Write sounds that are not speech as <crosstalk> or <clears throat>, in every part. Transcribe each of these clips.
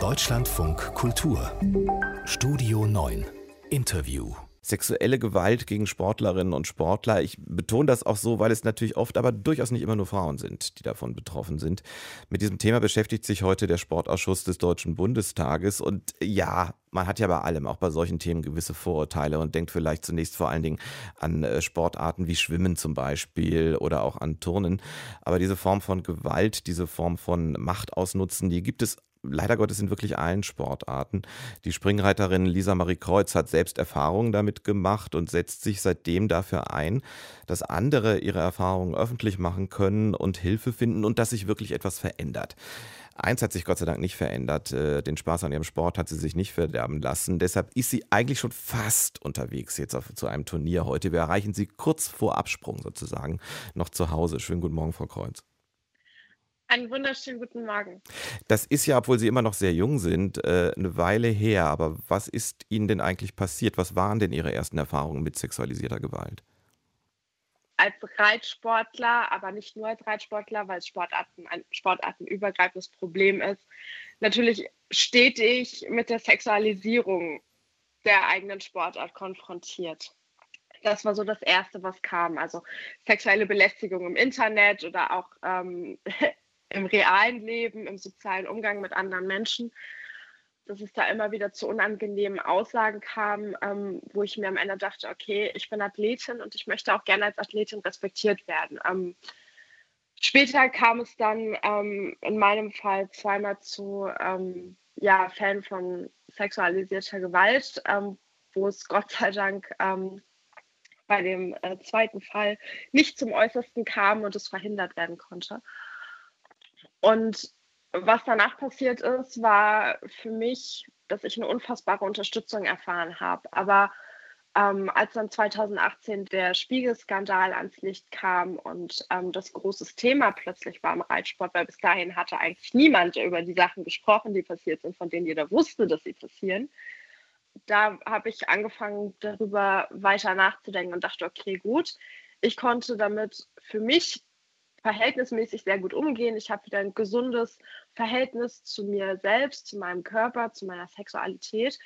Deutschlandfunk Kultur Studio 9 Interview sexuelle Gewalt gegen Sportlerinnen und Sportler. Ich betone das auch so, weil es natürlich oft, aber durchaus nicht immer nur Frauen sind, die davon betroffen sind. Mit diesem Thema beschäftigt sich heute der Sportausschuss des Deutschen Bundestages. Und ja, man hat ja bei allem, auch bei solchen Themen, gewisse Vorurteile und denkt vielleicht zunächst vor allen Dingen an äh, Sportarten wie Schwimmen zum Beispiel oder auch an Turnen. Aber diese Form von Gewalt, diese Form von Machtausnutzen, die gibt es leider Gottes in wirklich allen Sportarten. Die Springreiterin Lisa Marie Kreuz hat selbst Erfahrungen damit gemacht und setzt sich seitdem dafür ein, dass andere ihre Erfahrungen öffentlich machen können und Hilfe finden und dass sich wirklich etwas verändert. Eins hat sich Gott sei Dank nicht verändert. Äh, den Spaß an ihrem Sport hat sie sich nicht verderben lassen. Deshalb ist sie eigentlich schon fast unterwegs jetzt auf, zu einem Turnier heute. Wir erreichen sie kurz vor Absprung sozusagen noch zu Hause. Schönen guten Morgen, Frau Kreuz. Einen wunderschönen guten Morgen. Das ist ja, obwohl Sie immer noch sehr jung sind, äh, eine Weile her. Aber was ist Ihnen denn eigentlich passiert? Was waren denn Ihre ersten Erfahrungen mit sexualisierter Gewalt? Als Reitsportler, aber nicht nur als Reitsportler, weil es Sportarten, ein sportartenübergreifendes Problem ist, natürlich stetig mit der Sexualisierung der eigenen Sportart konfrontiert. Das war so das Erste, was kam. Also sexuelle Belästigung im Internet oder auch ähm, <laughs> im realen Leben, im sozialen Umgang mit anderen Menschen, dass es da immer wieder zu unangenehmen Aussagen kam, ähm, wo ich mir am Ende dachte, okay, ich bin Athletin und ich möchte auch gerne als Athletin respektiert werden. Ähm, später kam es dann ähm, in meinem Fall zweimal zu ähm, ja, Fällen von sexualisierter Gewalt, ähm, wo es Gott sei Dank ähm, bei dem äh, zweiten Fall nicht zum Äußersten kam und es verhindert werden konnte. Und was danach passiert ist, war für mich, dass ich eine unfassbare Unterstützung erfahren habe. Aber ähm, als dann 2018 der Spiegelskandal ans Licht kam und ähm, das großes Thema plötzlich war im Reitsport, weil bis dahin hatte eigentlich niemand über die Sachen gesprochen, die passiert sind, von denen jeder wusste, dass sie passieren. Da habe ich angefangen, darüber weiter nachzudenken und dachte, okay, gut, ich konnte damit für mich verhältnismäßig sehr gut umgehen. Ich habe wieder ein gesundes Verhältnis zu mir selbst, zu meinem Körper, zu meiner Sexualität.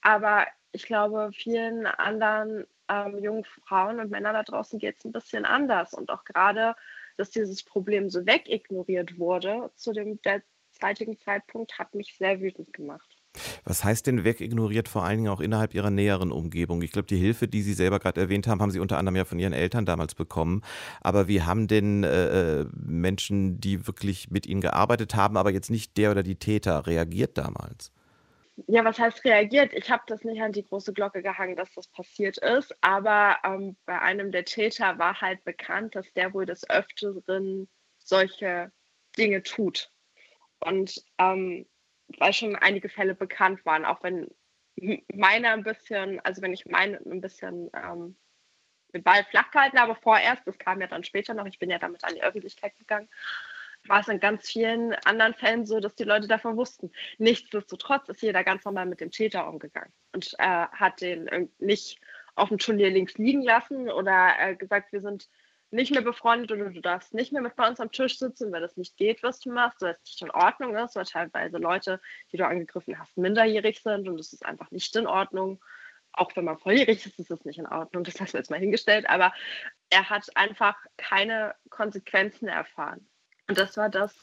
Aber ich glaube, vielen anderen ähm, jungen Frauen und Männern da draußen geht es ein bisschen anders. Und auch gerade, dass dieses Problem so wegignoriert wurde zu dem derzeitigen Zeitpunkt, hat mich sehr wütend gemacht. Was heißt denn wegignoriert, vor allen Dingen auch innerhalb Ihrer näheren Umgebung? Ich glaube, die Hilfe, die Sie selber gerade erwähnt haben, haben Sie unter anderem ja von Ihren Eltern damals bekommen. Aber wie haben denn äh, äh, Menschen, die wirklich mit Ihnen gearbeitet haben, aber jetzt nicht der oder die Täter, reagiert damals? Ja, was heißt reagiert? Ich habe das nicht an die große Glocke gehangen, dass das passiert ist, aber ähm, bei einem der Täter war halt bekannt, dass der wohl des Öfteren solche Dinge tut. Und ähm, weil schon einige Fälle bekannt waren, auch wenn meine ein bisschen, also wenn ich meine ein bisschen ähm, den Ball flach gehalten habe vorerst, das kam ja dann später noch, ich bin ja damit an die Öffentlichkeit gegangen, war es in ganz vielen anderen Fällen so, dass die Leute davon wussten. Nichtsdestotrotz ist jeder ganz normal mit dem Täter umgegangen und äh, hat den nicht auf dem Turnier links liegen lassen oder äh, gesagt, wir sind nicht mehr befreundet oder du darfst nicht mehr mit bei uns am Tisch sitzen, weil das nicht geht, was du machst, weil es nicht in Ordnung ist, weil teilweise Leute, die du angegriffen hast, minderjährig sind und es ist einfach nicht in Ordnung. Auch wenn man volljährig ist, ist es nicht in Ordnung, das hast du jetzt mal hingestellt, aber er hat einfach keine Konsequenzen erfahren. Und das war das,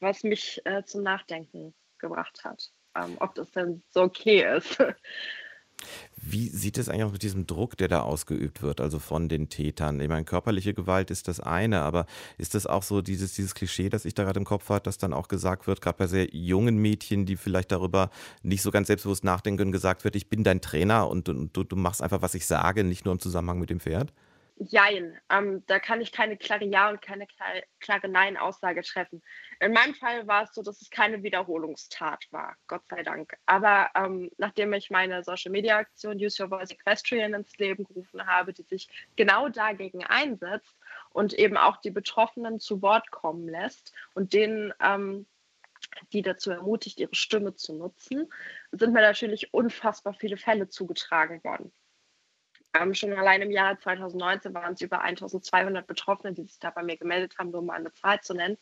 was mich äh, zum Nachdenken gebracht hat, ähm, ob das denn so okay ist. <laughs> Wie sieht es eigentlich aus mit diesem Druck, der da ausgeübt wird, also von den Tätern? Ich meine, körperliche Gewalt ist das eine, aber ist das auch so dieses, dieses Klischee, das ich da gerade im Kopf habe, dass dann auch gesagt wird, gerade bei sehr jungen Mädchen, die vielleicht darüber nicht so ganz selbstbewusst nachdenken, gesagt wird, ich bin dein Trainer und, und du, du machst einfach, was ich sage, nicht nur im Zusammenhang mit dem Pferd? Jein, ähm, da kann ich keine klare Ja und keine klare Nein-Aussage treffen. In meinem Fall war es so, dass es keine Wiederholungstat war, Gott sei Dank. Aber ähm, nachdem ich meine Social-Media-Aktion Use Your Voice Equestrian ins Leben gerufen habe, die sich genau dagegen einsetzt und eben auch die Betroffenen zu Wort kommen lässt und denen ähm, die dazu ermutigt, ihre Stimme zu nutzen, sind mir natürlich unfassbar viele Fälle zugetragen worden. Schon allein im Jahr 2019 waren es über 1200 Betroffene, die sich da bei mir gemeldet haben, nur um mal eine Zahl zu nennen.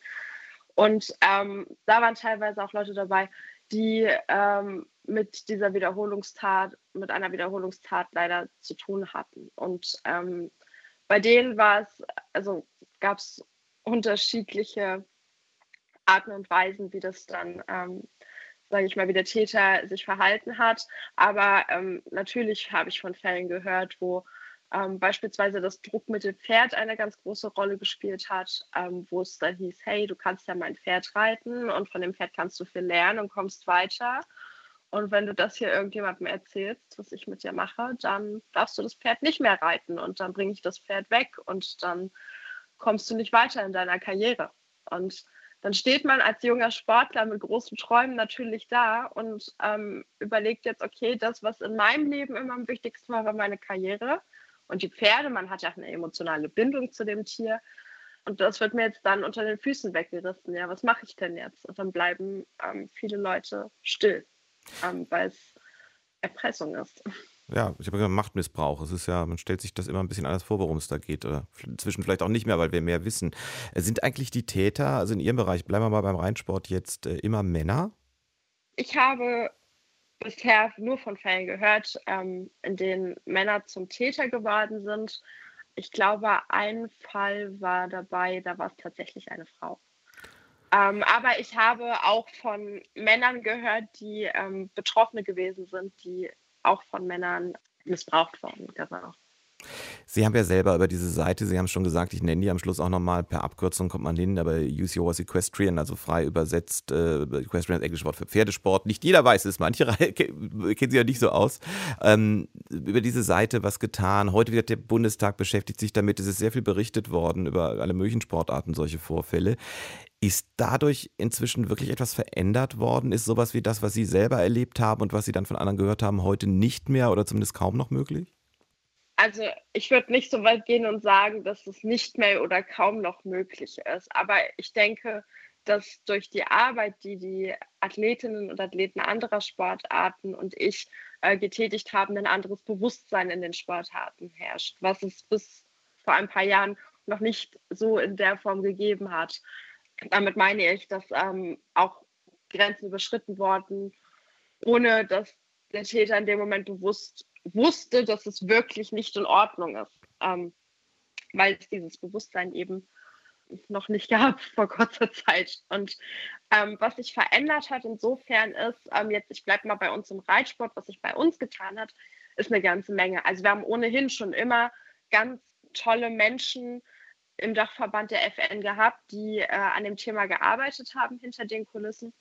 Und ähm, da waren teilweise auch Leute dabei, die ähm, mit dieser Wiederholungstat, mit einer Wiederholungstat leider zu tun hatten. Und ähm, bei denen war es, also gab es unterschiedliche Arten und Weisen, wie das dann, ähm, sage ich mal, wie der Täter sich verhalten hat. Aber ähm, natürlich habe ich von Fällen gehört, wo ähm, beispielsweise das Druckmittel Pferd eine ganz große Rolle gespielt hat, ähm, wo es dann hieß, hey, du kannst ja mein Pferd reiten und von dem Pferd kannst du viel lernen und kommst weiter. Und wenn du das hier irgendjemandem erzählst, was ich mit dir mache, dann darfst du das Pferd nicht mehr reiten und dann bringe ich das Pferd weg und dann kommst du nicht weiter in deiner Karriere. Und dann steht man als junger Sportler mit großen Träumen natürlich da und ähm, überlegt jetzt, okay, das, was in meinem Leben immer am wichtigsten war, war meine Karriere und die Pferde. Man hat ja eine emotionale Bindung zu dem Tier. Und das wird mir jetzt dann unter den Füßen weggerissen. Ja, was mache ich denn jetzt? Und dann bleiben ähm, viele Leute still ähm, weil es Erpressung ist. Ja, ich habe gesagt, Machtmissbrauch. Es ist ja, man stellt sich das immer ein bisschen anders vor, worum es da geht. Oder inzwischen vielleicht auch nicht mehr, weil wir mehr wissen. Sind eigentlich die Täter, also in Ihrem Bereich, bleiben wir mal beim Reinsport jetzt, äh, immer Männer? Ich habe bisher nur von Fällen gehört, ähm, in denen Männer zum Täter geworden sind. Ich glaube, ein Fall war dabei, da war es tatsächlich eine Frau. Ähm, aber ich habe auch von Männern gehört, die ähm, Betroffene gewesen sind, die auch von Männern missbraucht wurden. Genau. Sie haben ja selber über diese Seite, Sie haben schon gesagt, ich nenne die am Schluss auch nochmal, per Abkürzung kommt man hin, aber Use Yours Equestrian, also frei übersetzt, äh, Equestrian ist englisches Wort für Pferdesport. Nicht jeder weiß es, manche <laughs> kennen sie ja nicht so aus. Ähm, über diese Seite was getan. Heute wird der Bundestag beschäftigt sich damit, es ist sehr viel berichtet worden über alle möglichen Sportarten, solche Vorfälle. Ist dadurch inzwischen wirklich etwas verändert worden? Ist sowas wie das, was Sie selber erlebt haben und was Sie dann von anderen gehört haben, heute nicht mehr oder zumindest kaum noch möglich? Also ich würde nicht so weit gehen und sagen, dass es nicht mehr oder kaum noch möglich ist. Aber ich denke, dass durch die Arbeit, die die Athletinnen und Athleten anderer Sportarten und ich äh, getätigt haben, ein anderes Bewusstsein in den Sportarten herrscht, was es bis vor ein paar Jahren noch nicht so in der Form gegeben hat. Damit meine ich, dass ähm, auch Grenzen überschritten wurden, ohne dass der Täter in dem Moment bewusst wusste, dass es wirklich nicht in Ordnung ist, ähm, weil es dieses Bewusstsein eben noch nicht <laughs> gab vor kurzer Zeit. Und ähm, was sich verändert hat insofern ist, ähm, jetzt, ich bleibe mal bei uns im Reitsport, was sich bei uns getan hat, ist eine ganze Menge. Also wir haben ohnehin schon immer ganz tolle Menschen im Dachverband der FN gehabt, die äh, an dem Thema gearbeitet haben hinter den Kulissen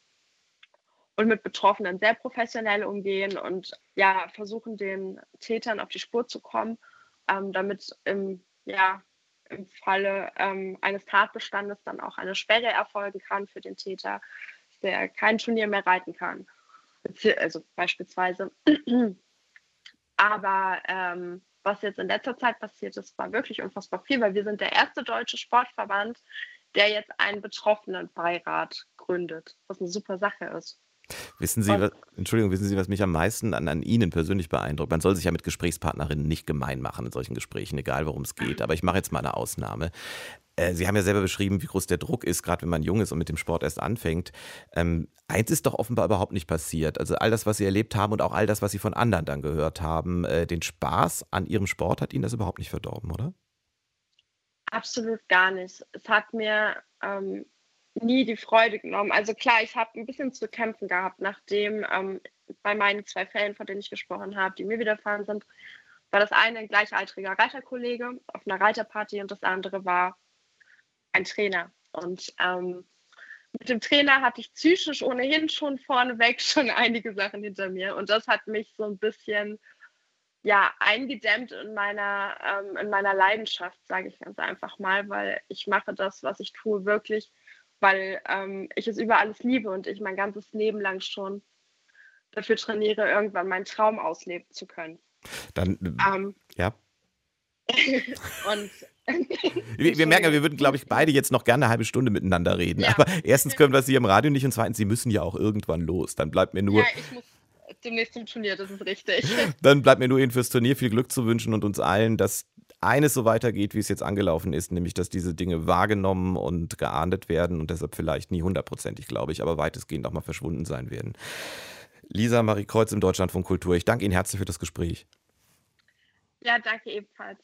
und mit Betroffenen sehr professionell umgehen und ja, versuchen den Tätern auf die Spur zu kommen, ähm, damit im, ja, im Falle ähm, eines Tatbestandes dann auch eine Sperre erfolgen kann für den Täter, der kein Turnier mehr reiten kann. Also beispielsweise. <clears throat> Aber ähm, was jetzt in letzter Zeit passiert ist, war wirklich unfassbar viel, weil wir sind der erste deutsche Sportverband, der jetzt einen Betroffenenbeirat gründet, was eine super Sache ist. Wissen Sie, was, Entschuldigung, wissen Sie, was mich am meisten an, an Ihnen persönlich beeindruckt? Man soll sich ja mit Gesprächspartnerinnen nicht gemein machen in solchen Gesprächen, egal worum es geht. Aber ich mache jetzt mal eine Ausnahme. Äh, Sie haben ja selber beschrieben, wie groß der Druck ist, gerade wenn man jung ist und mit dem Sport erst anfängt. Ähm, eins ist doch offenbar überhaupt nicht passiert. Also all das, was Sie erlebt haben und auch all das, was Sie von anderen dann gehört haben, äh, den Spaß an Ihrem Sport hat Ihnen das überhaupt nicht verdorben, oder? Absolut gar nicht. Es hat mir ähm, nie die Freude genommen. Also klar, ich habe ein bisschen zu kämpfen gehabt, nachdem ähm, bei meinen zwei Fällen, von denen ich gesprochen habe, die mir widerfahren sind, war das eine ein gleichaltriger Reiterkollege auf einer Reiterparty und das andere war ein Trainer. Und ähm, mit dem Trainer hatte ich psychisch ohnehin schon vorneweg schon <laughs> einige Sachen hinter mir. Und das hat mich so ein bisschen ja, eingedämmt in meiner, ähm, in meiner Leidenschaft, sage ich ganz einfach mal, weil ich mache das, was ich tue, wirklich weil ähm, ich es über alles liebe und ich mein ganzes Leben lang schon dafür trainiere, irgendwann meinen Traum ausleben zu können. Dann, ähm, ja. <laughs> und <laughs> wir, wir, merken ja, wir würden, glaube ich, beide jetzt noch gerne eine halbe Stunde miteinander reden. Ja. Aber erstens können wir sie im Radio nicht und zweitens, sie müssen ja auch irgendwann los. Dann bleibt mir nur. Ja, ich muss demnächst zum Turnier, das ist richtig. <laughs> Dann bleibt mir nur Ihnen fürs Turnier viel Glück zu wünschen und uns allen, dass eines so weitergeht, wie es jetzt angelaufen ist, nämlich dass diese Dinge wahrgenommen und geahndet werden und deshalb vielleicht nie hundertprozentig, glaube ich, aber weitestgehend auch mal verschwunden sein werden. Lisa Marie Kreuz im Deutschlandfunk Kultur, ich danke Ihnen herzlich für das Gespräch. Ja, danke ebenfalls.